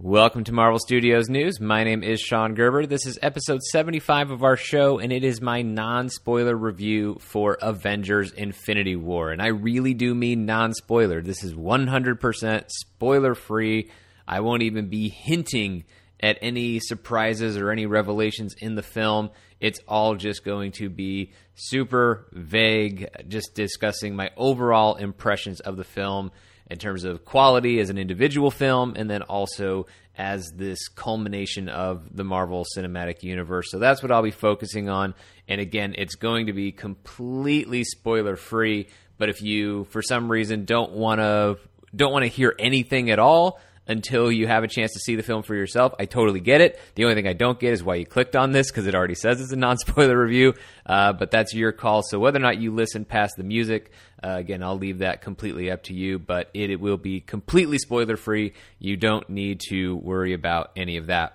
Welcome to Marvel Studios News. My name is Sean Gerber. This is episode 75 of our show, and it is my non spoiler review for Avengers Infinity War. And I really do mean non spoiler. This is 100% spoiler free. I won't even be hinting at any surprises or any revelations in the film. It's all just going to be super vague, just discussing my overall impressions of the film in terms of quality as an individual film and then also as this culmination of the Marvel Cinematic Universe. So that's what I'll be focusing on. And again, it's going to be completely spoiler free, but if you for some reason don't want to don't want to hear anything at all, until you have a chance to see the film for yourself. I totally get it. The only thing I don't get is why you clicked on this because it already says it's a non spoiler review, uh, but that's your call. So whether or not you listen past the music, uh, again, I'll leave that completely up to you, but it, it will be completely spoiler free. You don't need to worry about any of that.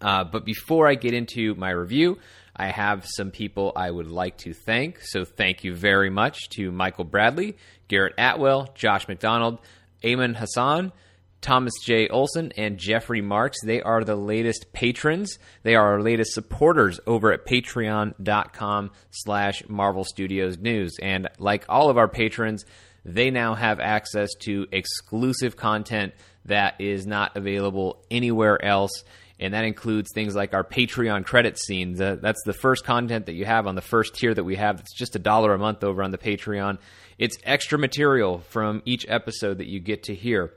Uh, but before I get into my review, I have some people I would like to thank. So thank you very much to Michael Bradley, Garrett Atwell, Josh McDonald, Eamon Hassan, Thomas J. Olson and Jeffrey Marks. They are the latest patrons. They are our latest supporters over at patreon.com slash Marvel Studios News. And like all of our patrons, they now have access to exclusive content that is not available anywhere else. And that includes things like our Patreon credit scenes. That's the first content that you have on the first tier that we have. It's just a dollar a month over on the Patreon. It's extra material from each episode that you get to hear.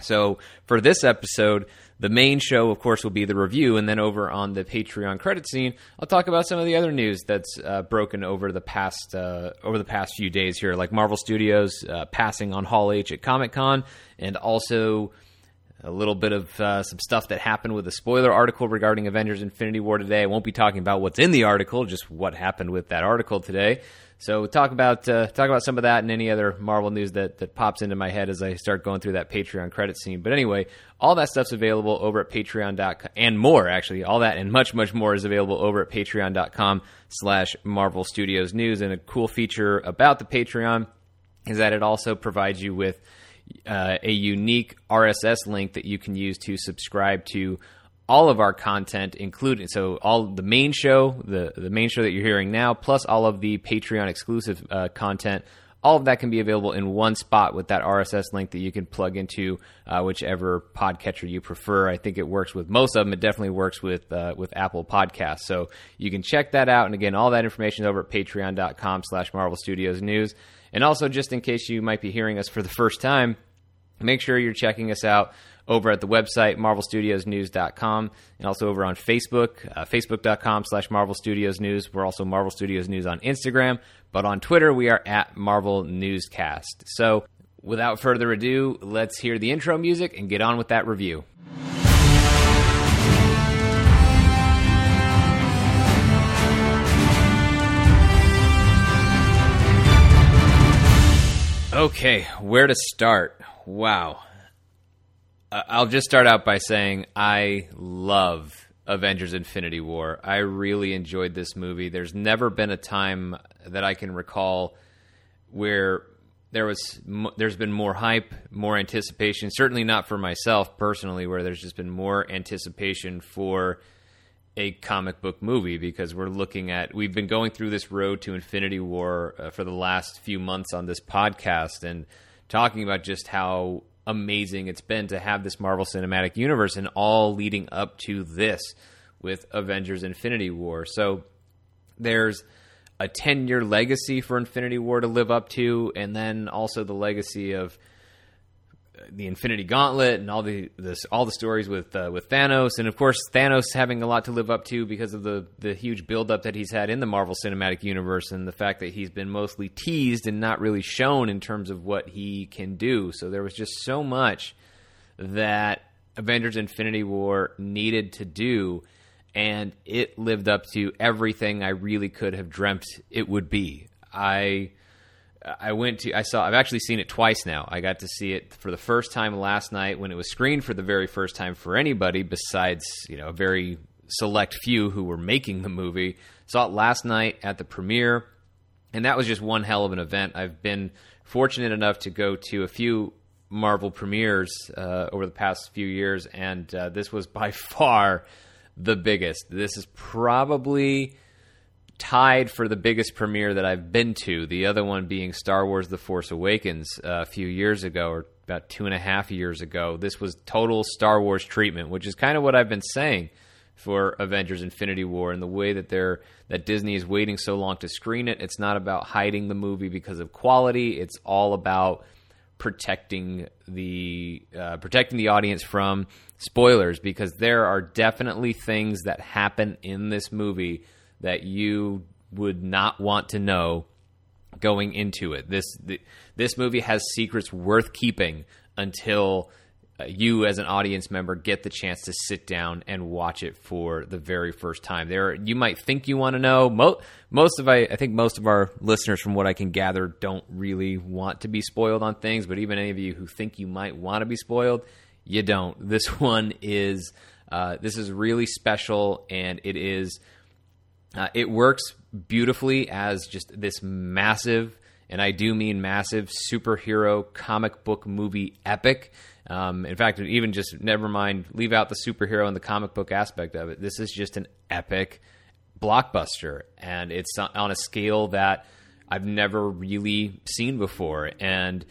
So for this episode, the main show, of course, will be the review, and then over on the Patreon credit scene, I'll talk about some of the other news that's uh, broken over the past uh, over the past few days here, like Marvel Studios uh, passing on Hall H at Comic Con, and also a little bit of uh, some stuff that happened with a spoiler article regarding Avengers Infinity War today. I won't be talking about what's in the article, just what happened with that article today. So talk about uh, talk about some of that and any other Marvel news that that pops into my head as I start going through that Patreon credit scene. But anyway, all that stuff's available over at patreon.com and more actually. All that and much much more is available over at patreon.com slash Marvel Studios News. And a cool feature about the Patreon is that it also provides you with uh, a unique RSS link that you can use to subscribe to all of our content, including so all the main show, the the main show that you're hearing now, plus all of the Patreon exclusive uh, content. All of that can be available in one spot with that RSS link that you can plug into uh, whichever podcatcher you prefer. I think it works with most of them. It definitely works with uh, with Apple Podcasts. So you can check that out. And again, all that information is over at patreon.com slash Marvel Studios News. And also, just in case you might be hearing us for the first time, make sure you're checking us out over at the website marvelstudiosnews.com and also over on facebook uh, facebook.com slash marvel studios news we're also marvel studios news on instagram but on twitter we are at marvel newscast. So without further ado let's hear the intro music and get on with that review Okay, where to start? Wow. Uh, I'll just start out by saying I love Avengers Infinity War. I really enjoyed this movie. There's never been a time that I can recall where there was there's been more hype, more anticipation. Certainly not for myself personally, where there's just been more anticipation for a comic book movie because we're looking at we've been going through this road to Infinity War uh, for the last few months on this podcast and talking about just how amazing it's been to have this Marvel Cinematic Universe and all leading up to this with Avengers Infinity War. So there's a 10 year legacy for Infinity War to live up to and then also the legacy of the Infinity Gauntlet and all the this all the stories with uh, with Thanos, and of course Thanos having a lot to live up to because of the the huge buildup that he's had in the Marvel Cinematic Universe, and the fact that he's been mostly teased and not really shown in terms of what he can do. So there was just so much that Avengers: Infinity War needed to do, and it lived up to everything I really could have dreamt it would be. I I went to I saw I've actually seen it twice now. I got to see it for the first time last night when it was screened for the very first time for anybody besides, you know, a very select few who were making the movie. Saw it last night at the premiere and that was just one hell of an event. I've been fortunate enough to go to a few Marvel premieres uh, over the past few years, and uh, this was by far the biggest. This is probably tied for the biggest premiere that I've been to. The other one being Star Wars: The Force Awakens uh, a few years ago, or about two and a half years ago. This was total Star Wars treatment, which is kind of what I've been saying for Avengers Infinity War and the way that they're that Disney is waiting so long to screen it. It's not about hiding the movie because of quality. It's all about protecting the uh, protecting the audience from spoilers because there are definitely things that happen in this movie that you would not want to know going into it. This the, this movie has secrets worth keeping until uh, you as an audience member get the chance to sit down and watch it for the very first time. There, you might think you want to know. Most, most of I, I think most of our listeners, from what I can gather, don't really want to be spoiled on things. But even any of you who think you might want to be spoiled, you don't. This one is uh, this is really special, and it is uh, it works beautifully as just this massive, and I do mean massive superhero comic book movie epic. Um, in fact, even just never mind, leave out the superhero and the comic book aspect of it. This is just an epic blockbuster, and it's on a scale that I've never really seen before. And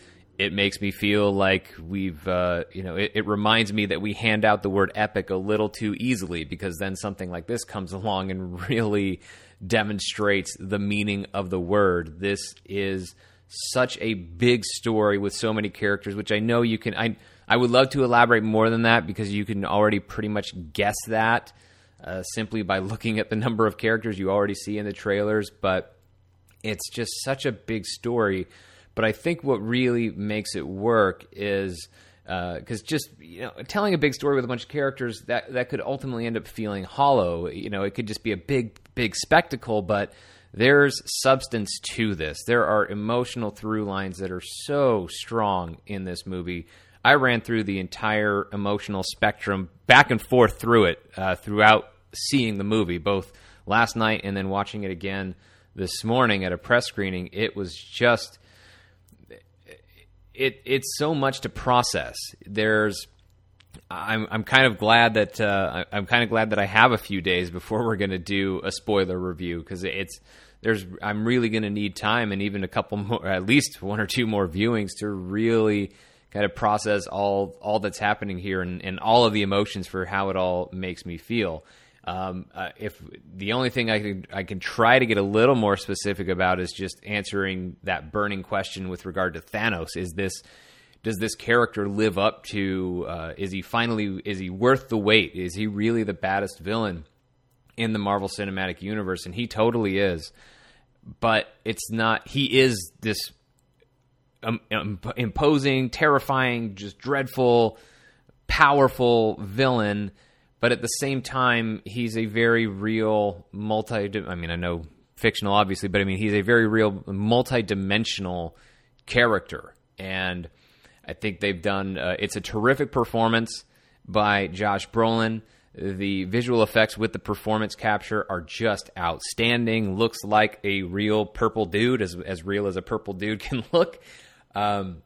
it makes me feel like we've, uh, you know, it, it, reminds me that we hand out the word epic a little too easily because then something like this comes along and really demonstrates the meaning of the word. This is such a big story with so many characters, which I know you can. I I would love to elaborate more than that because you can already pretty much guess that uh, simply by looking at the number of characters you already see in the trailers. But it's just such a big story but I think what really makes it work is because uh, just you know telling a big story with a bunch of characters that that could ultimately end up feeling hollow. You know, it could just be a big big spectacle, but there's substance to this. There are emotional through lines that are so strong in this movie. I ran through the entire emotional spectrum back and forth through it uh, throughout seeing the movie, both last night and then watching it again this morning at a press screening. It was just it it's so much to process. There's I'm I'm kind of glad that uh, I'm kind of glad that I have a few days before we're going to do a spoiler review because it's there's I'm really going to need time and even a couple more at least one or two more viewings to really kind of process all all that's happening here and, and all of the emotions for how it all makes me feel. Um, uh, if the only thing I can I can try to get a little more specific about is just answering that burning question with regard to Thanos: is this does this character live up to? Uh, is he finally is he worth the wait? Is he really the baddest villain in the Marvel Cinematic Universe? And he totally is. But it's not. He is this um, um, imposing, terrifying, just dreadful, powerful villain but at the same time, he's a very real multi. I mean, I know fictional, obviously, but I mean, he's a very real multi-dimensional character, and I think they've done. Uh, it's a terrific performance by Josh Brolin. The visual effects with the performance capture are just outstanding. Looks like a real purple dude, as as real as a purple dude can look. Um,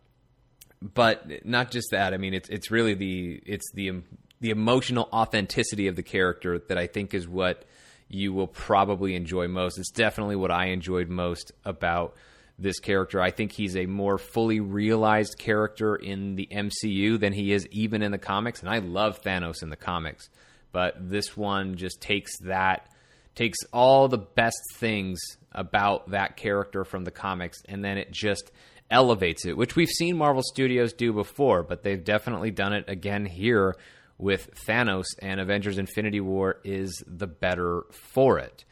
but not just that. I mean, it's it's really the it's the the emotional authenticity of the character that I think is what you will probably enjoy most. It's definitely what I enjoyed most about this character. I think he's a more fully realized character in the MCU than he is even in the comics, and I love Thanos in the comics. But this one just takes that takes all the best things about that character from the comics and then it just elevates it, which we've seen Marvel Studios do before, but they've definitely done it again here with Thanos, and Avengers Infinity War is the better for it.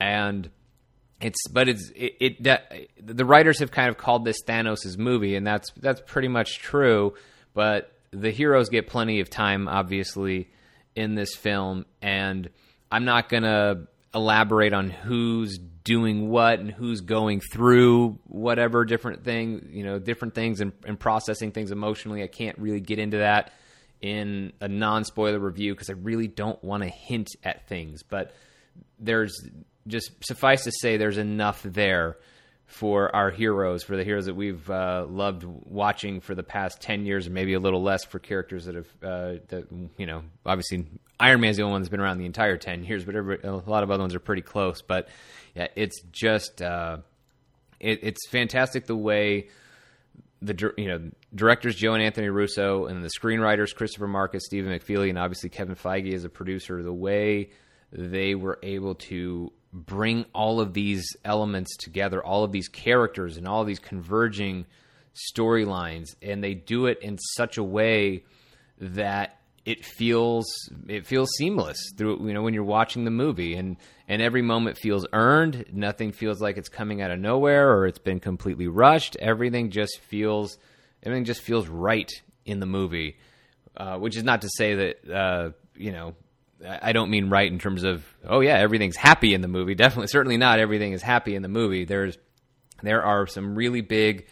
And it's but it's it, it the writers have kind of called this Thanos' movie, and that's that's pretty much true. But the heroes get plenty of time, obviously, in this film, and I'm not gonna elaborate on who's doing what and who's going through whatever different thing, you know, different things and, and processing things emotionally. I can't really get into that in a non spoiler review because I really don't want to hint at things. But there's just suffice to say, there's enough there for our heroes, for the heroes that we've uh, loved watching for the past ten years, and maybe a little less for characters that have uh, that you know obviously Iron Man's the only one that's been around the entire ten years, but a lot of other ones are pretty close. But yeah, it's just uh, it, it's fantastic the way the you know directors Joe and Anthony Russo and the screenwriters Christopher Markus, Stephen McFeely, and obviously Kevin Feige as a producer. The way they were able to bring all of these elements together, all of these characters and all these converging storylines, and they do it in such a way that it feels it feels seamless through you know when you're watching the movie and and every moment feels earned. Nothing feels like it's coming out of nowhere or it's been completely rushed. Everything just feels everything just feels right in the movie uh, which is not to say that uh, you know I don't mean right in terms of oh yeah everything's happy in the movie. Definitely certainly not everything is happy in the movie. There's there are some really big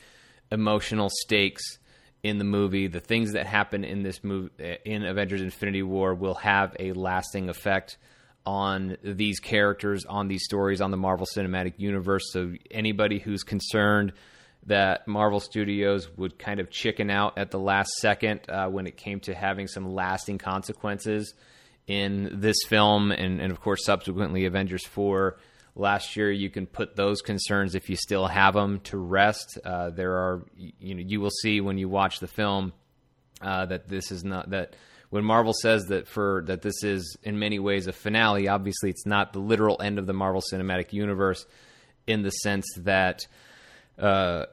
emotional stakes in the movie. The things that happen in this movie in Avengers: Infinity War will have a lasting effect on these characters, on these stories, on the Marvel Cinematic Universe. So anybody who's concerned that Marvel Studios would kind of chicken out at the last second uh, when it came to having some lasting consequences in this film, and, and of course subsequently Avengers Four last year. You can put those concerns, if you still have them, to rest. Uh, there are, you know, you will see when you watch the film uh, that this is not that when Marvel says that for that this is in many ways a finale. Obviously, it's not the literal end of the Marvel Cinematic Universe in the sense that. Uh,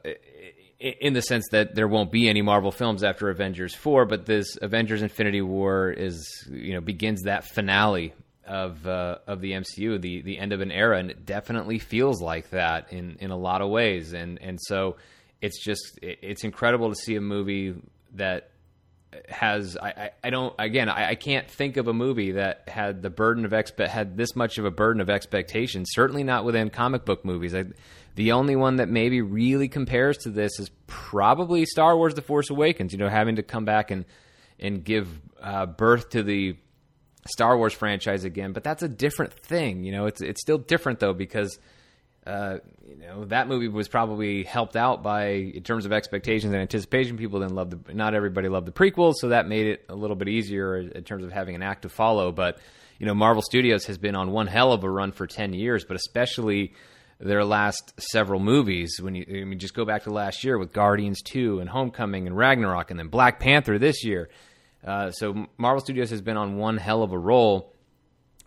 in the sense that there won't be any Marvel films after Avengers 4, but this Avengers Infinity War is, you know, begins that finale of uh, of the MCU, the the end of an era, and it definitely feels like that in in a lot of ways. And and so it's just it's incredible to see a movie that has I, I, don't again I, I, can't think of a movie that had the burden of expe- had this much of a burden of expectation. Certainly not within comic book movies. I, the only one that maybe really compares to this is probably Star Wars: The Force Awakens. You know, having to come back and and give uh, birth to the Star Wars franchise again, but that's a different thing. You know, it's it's still different though because uh, you know that movie was probably helped out by in terms of expectations and anticipation. People didn't love the not everybody loved the prequels, so that made it a little bit easier in terms of having an act to follow. But you know, Marvel Studios has been on one hell of a run for ten years, but especially their last several movies. When you I mean, just go back to last year with Guardians two and Homecoming and Ragnarok, and then Black Panther this year uh, so Marvel Studios has been on one hell of a roll,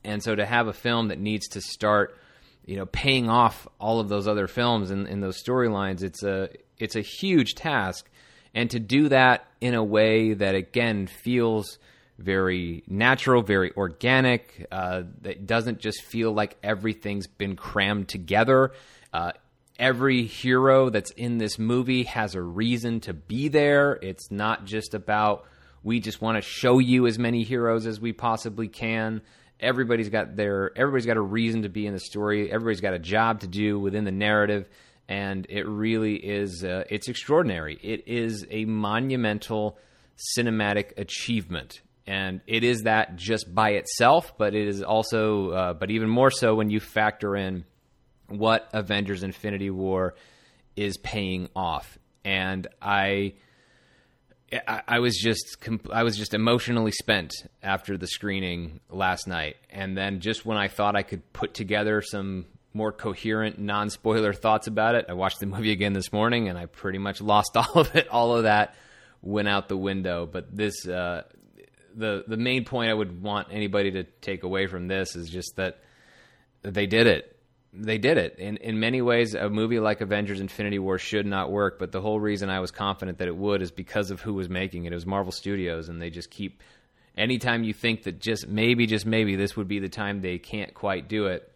and so to have a film that needs to start, you know, paying off all of those other films and, and those storylines, it's a it's a huge task, and to do that in a way that again feels very natural, very organic. Uh, that doesn't just feel like everything's been crammed together. Uh, every hero that's in this movie has a reason to be there. It's not just about we just want to show you as many heroes as we possibly can. Everybody's got their everybody's got a reason to be in the story. Everybody's got a job to do within the narrative, and it really is uh, it's extraordinary. It is a monumental cinematic achievement, and it is that just by itself. But it is also, uh, but even more so when you factor in what Avengers: Infinity War is paying off. And I I, I was just I was just emotionally spent after the screening last night, and then just when I thought I could put together some more coherent, non spoiler thoughts about it, I watched the movie again this morning, and I pretty much lost all of it. All of that went out the window. But this, uh, the the main point I would want anybody to take away from this is just that they did it they did it. In in many ways, a movie like Avengers: Infinity War should not work. But the whole reason I was confident that it would is because of who was making it. It was Marvel Studios, and they just keep. Anytime you think that just maybe, just maybe, this would be the time they can't quite do it,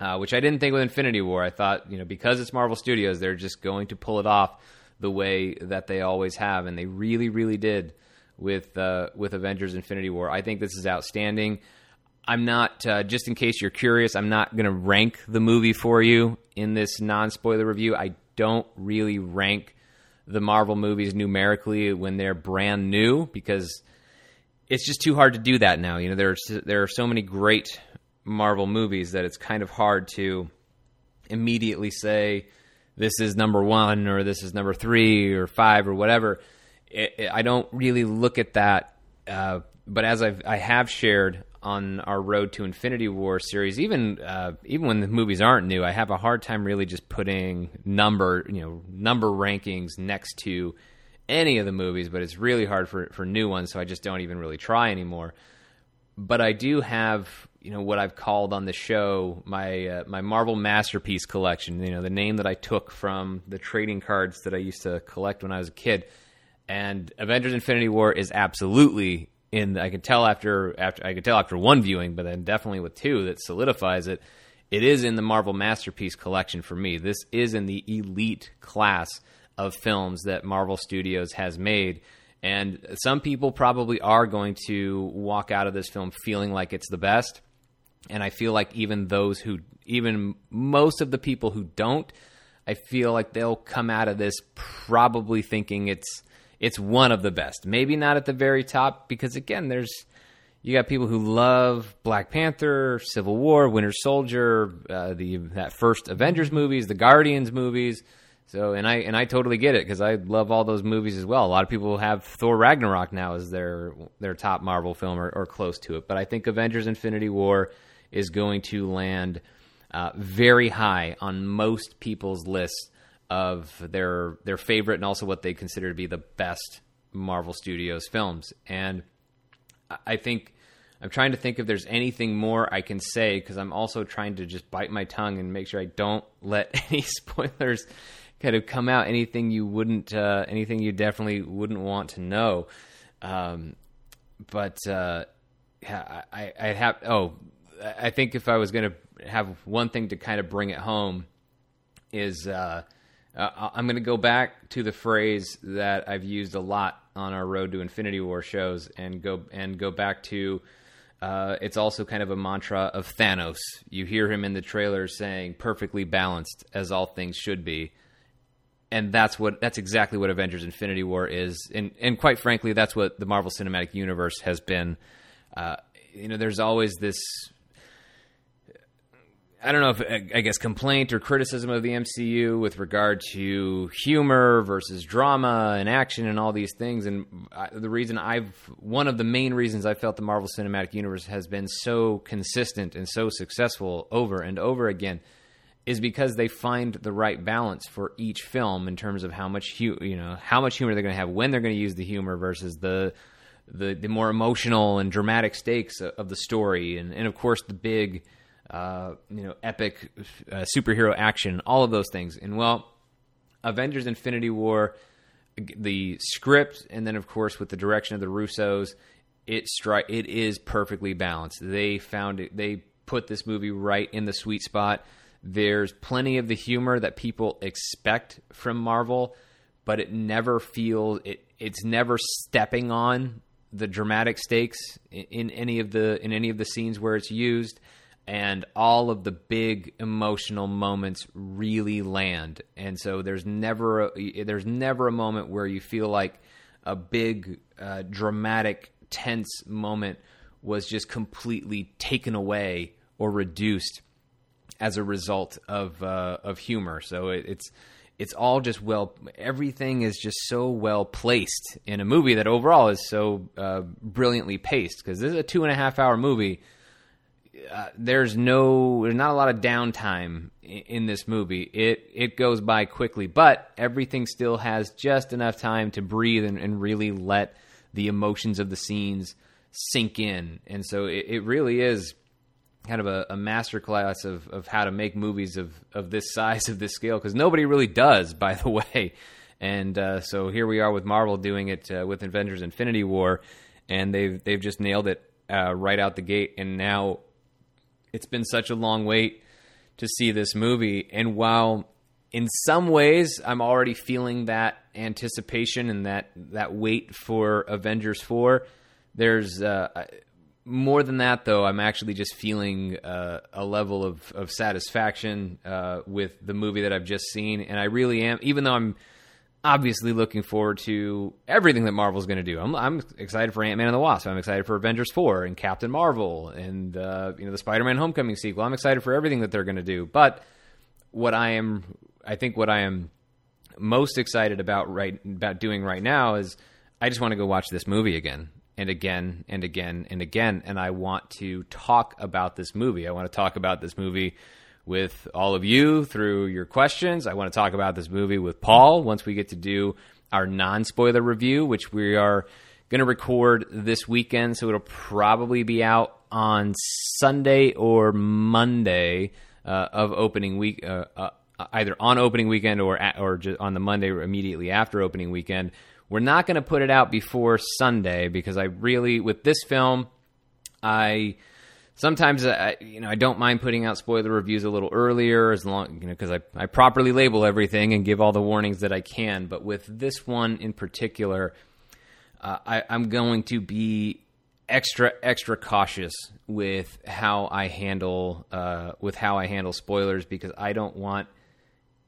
uh, which I didn't think with Infinity War. I thought, you know, because it's Marvel Studios, they're just going to pull it off the way that they always have, and they really, really did with uh, with Avengers: Infinity War. I think this is outstanding. I'm not, uh, just in case you're curious, I'm not going to rank the movie for you in this non spoiler review. I don't really rank the Marvel movies numerically when they're brand new because it's just too hard to do that now. You know, there's there are so many great Marvel movies that it's kind of hard to immediately say this is number one or this is number three or five or whatever. It, it, I don't really look at that. Uh, but as I've, I have shared on our Road to Infinity War series, even uh, even when the movies aren't new, I have a hard time really just putting number you know number rankings next to any of the movies. But it's really hard for for new ones, so I just don't even really try anymore. But I do have you know what I've called on the show my uh, my Marvel masterpiece collection. You know the name that I took from the trading cards that I used to collect when I was a kid. And Avengers: Infinity War is absolutely in I can tell after after I could tell after one viewing, but then definitely with two that solidifies it. It is in the Marvel Masterpiece collection for me. This is in the elite class of films that Marvel Studios has made. And some people probably are going to walk out of this film feeling like it's the best. And I feel like even those who, even most of the people who don't, I feel like they'll come out of this probably thinking it's it's one of the best. Maybe not at the very top because again, there's you got people who love Black Panther, Civil War, Winter Soldier, uh, the that first Avengers movies, the Guardians movies. So and I and I totally get it because I love all those movies as well. A lot of people have Thor Ragnarok now as their their top Marvel film or, or close to it. But I think Avengers: Infinity War is going to land uh, very high on most people's lists of their their favorite and also what they consider to be the best Marvel Studios films. And I think I'm trying to think if there's anything more I can say because I'm also trying to just bite my tongue and make sure I don't let any spoilers kind of come out. Anything you wouldn't, uh, anything you definitely wouldn't want to know. Um, but uh, I, I have. Oh, I think if I was going to have one thing to kind of bring it home is uh, uh, I'm going to go back to the phrase that I've used a lot on our Road to Infinity War shows, and go and go back to. Uh, it's also kind of a mantra of Thanos. You hear him in the trailer saying "perfectly balanced, as all things should be," and that's what that's exactly what Avengers: Infinity War is, and and quite frankly, that's what the Marvel Cinematic Universe has been. Uh, you know, there's always this I don't know if I guess complaint or criticism of the MCU with regard to humor versus drama and action and all these things. And the reason I've one of the main reasons I felt the Marvel Cinematic Universe has been so consistent and so successful over and over again is because they find the right balance for each film in terms of how much hu- you know how much humor they're going to have when they're going to use the humor versus the the the more emotional and dramatic stakes of the story and and of course the big uh, you know, epic uh, superhero action, all of those things. And well, Avengers: Infinity War, the script, and then of course with the direction of the Russos, it stri- it is perfectly balanced. They found it. They put this movie right in the sweet spot. There's plenty of the humor that people expect from Marvel, but it never feels it. It's never stepping on the dramatic stakes in, in any of the in any of the scenes where it's used and all of the big emotional moments really land. And so there's never a, there's never a moment where you feel like a big uh, dramatic tense moment was just completely taken away or reduced as a result of uh, of humor. So it, it's it's all just well everything is just so well placed in a movie that overall is so uh, brilliantly paced. Because this is a two and a half hour movie uh, there's no there's not a lot of downtime in, in, this movie. It it goes by quickly, but everything still has just enough time to breathe and, and really let the emotions of the scenes sink in. And so it, it really is kind of a, a masterclass of, of how to make movies of, of this size, of this scale, because nobody really does, by the way. And uh, so here we are with Marvel doing it uh, with Avengers: Infinity War, and they've they've just nailed it uh, right out the gate. And now it's been such a long wait to see this movie. And while in some ways I'm already feeling that anticipation and that, that wait for Avengers 4, there's uh, more than that, though. I'm actually just feeling uh, a level of, of satisfaction uh, with the movie that I've just seen. And I really am, even though I'm obviously looking forward to everything that Marvel's going to do. I'm, I'm, excited for Ant Man and the Wasp. I'm excited for Avengers 4 and Captain Marvel and uh, you know the Spider Man Homecoming sequel. I'm excited for everything that they're going to do. But what I am I think what I am most excited about right about doing right now is I just want to go watch this movie again and again and again and again and I want to talk about this movie. I want to talk about this movie with all of you through your questions. I want to talk about this movie with Paul once we get to do our non-spoiler review which we are going to record this weekend so it'll probably be out on Sunday or Monday uh, of opening week uh, uh, either on opening weekend or at, or on the Monday immediately after opening weekend. We're not going to put it out before Sunday because I really with this film I sometimes I, you know I don't mind putting out spoiler reviews a little earlier as long you know because I, I properly label everything and give all the warnings that I can but with this one in particular uh, I, I'm going to be extra extra cautious with how I handle uh, with how I handle spoilers because I don't want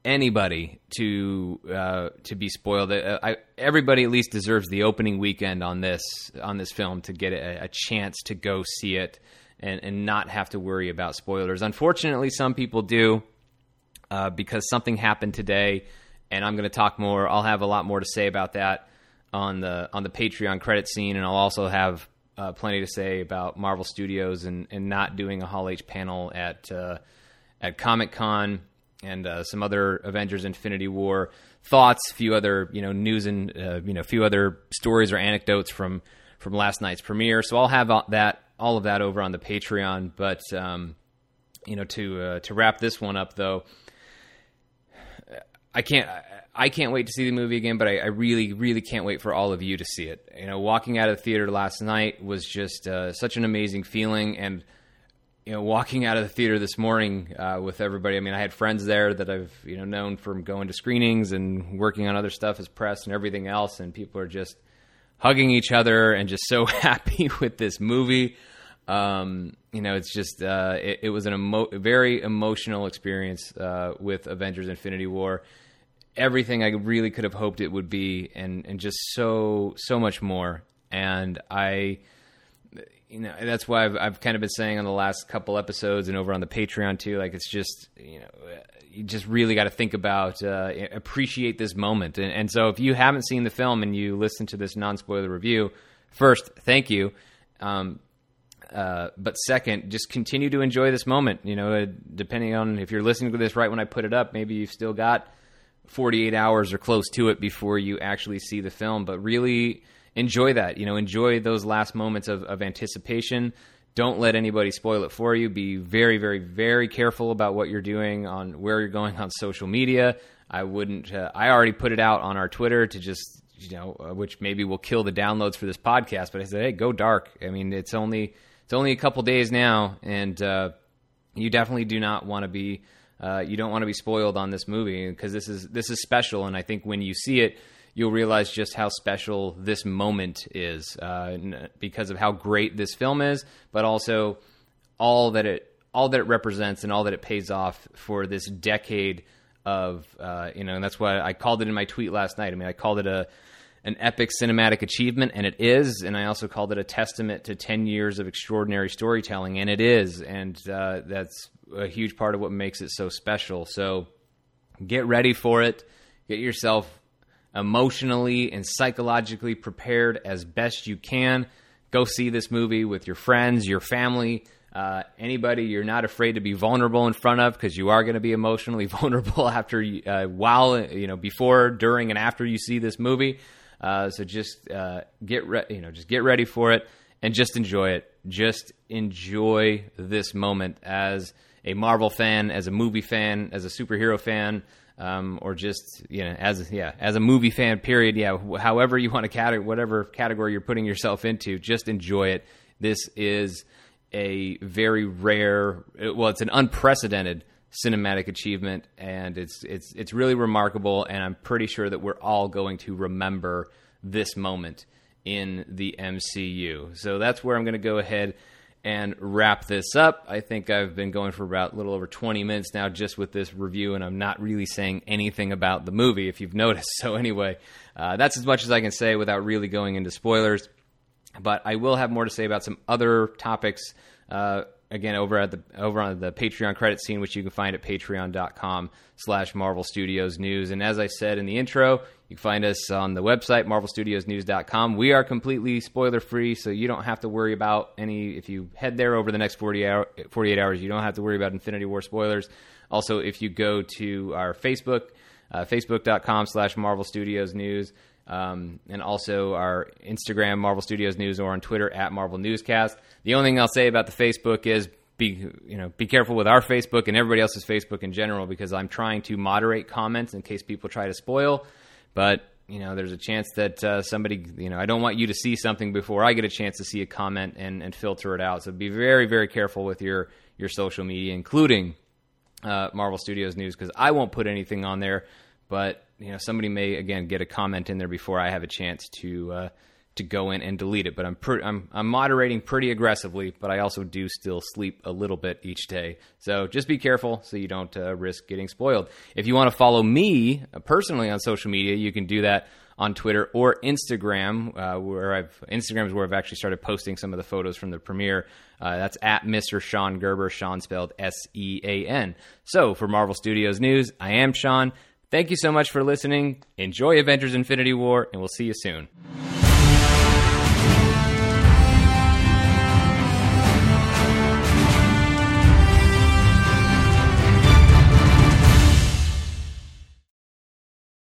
anybody to uh, to be spoiled. Uh, I, everybody at least deserves the opening weekend on this on this film to get a, a chance to go see it and, and not have to worry about spoilers. Unfortunately, some people do uh, because something happened today, and I'm going to talk more. I'll have a lot more to say about that on the on the Patreon credit scene, and I'll also have uh, plenty to say about Marvel Studios and, and not doing a Hall H panel at uh, at Comic Con and uh, some other Avengers Infinity War thoughts, a few other you know news and uh, you know a few other stories or anecdotes from from last night's premiere. So I'll have that all of that over on the Patreon. But um, you know to uh, to wrap this one up though, I can't. I can't wait to see the movie again, but I, I, really, really can't wait for all of you to see it. You know, walking out of the theater last night was just uh, such an amazing feeling, and you know, walking out of the theater this morning uh, with everybody. I mean, I had friends there that I've you know known from going to screenings and working on other stuff as press and everything else, and people are just hugging each other and just so happy with this movie. Um, you know, it's just uh, it, it, was an emo- very emotional experience uh, with Avengers: Infinity War. Everything I really could have hoped it would be, and and just so so much more. And I you know that's why I've, I've kind of been saying on the last couple episodes and over on the patreon too like it's just you know you just really got to think about uh, appreciate this moment. And, and, so if you haven't seen the film and you listen to this non-spoiler review first thank you. Um, uh, but second just continue to enjoy this moment. You know depending on if you're listening to this right when i put it up maybe you've still got 48 hours or close to it before you actually see the film. But really enjoy that. You know, enjoy those last moments of, of anticipation. Don't let anybody spoil it for you. Be very, very, very careful about what you're doing on where you're going on social media. I wouldn't. Uh, I already put it out on our Twitter to just you know, uh, which maybe will kill the downloads for this podcast. But I said, hey, go dark. I mean, it's only it's only a couple days now, and uh, you definitely do not want to be. Uh, you don't want to be spoiled on this movie because this is this is special, and I think when you see it, you'll realize just how special this moment is uh, because of how great this film is, but also all that it all that it represents and all that it pays off for this decade of uh, you know, and that's why I called it in my tweet last night. I mean, I called it a an epic cinematic achievement, and it is. And I also called it a testament to ten years of extraordinary storytelling, and it is. And uh, that's a huge part of what makes it so special. So get ready for it. Get yourself emotionally and psychologically prepared as best you can. Go see this movie with your friends, your family, uh, anybody you're not afraid to be vulnerable in front of because you are going to be emotionally vulnerable after, uh, while you know, before, during, and after you see this movie. Uh, so just uh, get re- you know, just get ready for it and just enjoy it. Just enjoy this moment as a Marvel fan, as a movie fan, as a superhero fan um, or just you know as yeah as a movie fan period yeah however you want to category whatever category you're putting yourself into just enjoy it. This is a very rare well it's an unprecedented cinematic achievement and it's it's it's really remarkable and I'm pretty sure that we're all going to remember this moment in the MCU so that's where I'm going to go ahead and wrap this up. I think I've been going for about a little over 20 minutes now just with this review, and I'm not really saying anything about the movie, if you've noticed. So, anyway, uh, that's as much as I can say without really going into spoilers. But I will have more to say about some other topics uh, again over at the over on the Patreon credit scene, which you can find at patreon.com slash Marvel Studios News. And as I said in the intro, you can find us on the website, marvelstudiosnews.com. We are completely spoiler free, so you don't have to worry about any if you head there over the next 40 hour, 48 hours, you don't have to worry about Infinity War spoilers. Also, if you go to our Facebook, uh, facebook.com slash Marvel Studios News, um, and also our Instagram, Marvel Studios News, or on Twitter at Marvel Newscast. The only thing I'll say about the Facebook is be you know be careful with our Facebook and everybody else's Facebook in general because I'm trying to moderate comments in case people try to spoil. But you know, there's a chance that uh, somebody you know I don't want you to see something before I get a chance to see a comment and, and filter it out. So be very very careful with your your social media, including uh, Marvel Studios News, because I won't put anything on there but you know somebody may again get a comment in there before I have a chance to uh, to go in and delete it. But I'm pre- I'm I'm moderating pretty aggressively, but I also do still sleep a little bit each day. So just be careful so you don't uh, risk getting spoiled. If you want to follow me uh, personally on social media, you can do that on Twitter or Instagram, uh, where I've Instagram is where I've actually started posting some of the photos from the premiere. Uh, that's at Mr. Sean Gerber, Sean spelled S E A N. So for Marvel Studios News, I am Sean. Thank you so much for listening. Enjoy Avengers Infinity War, and we'll see you soon.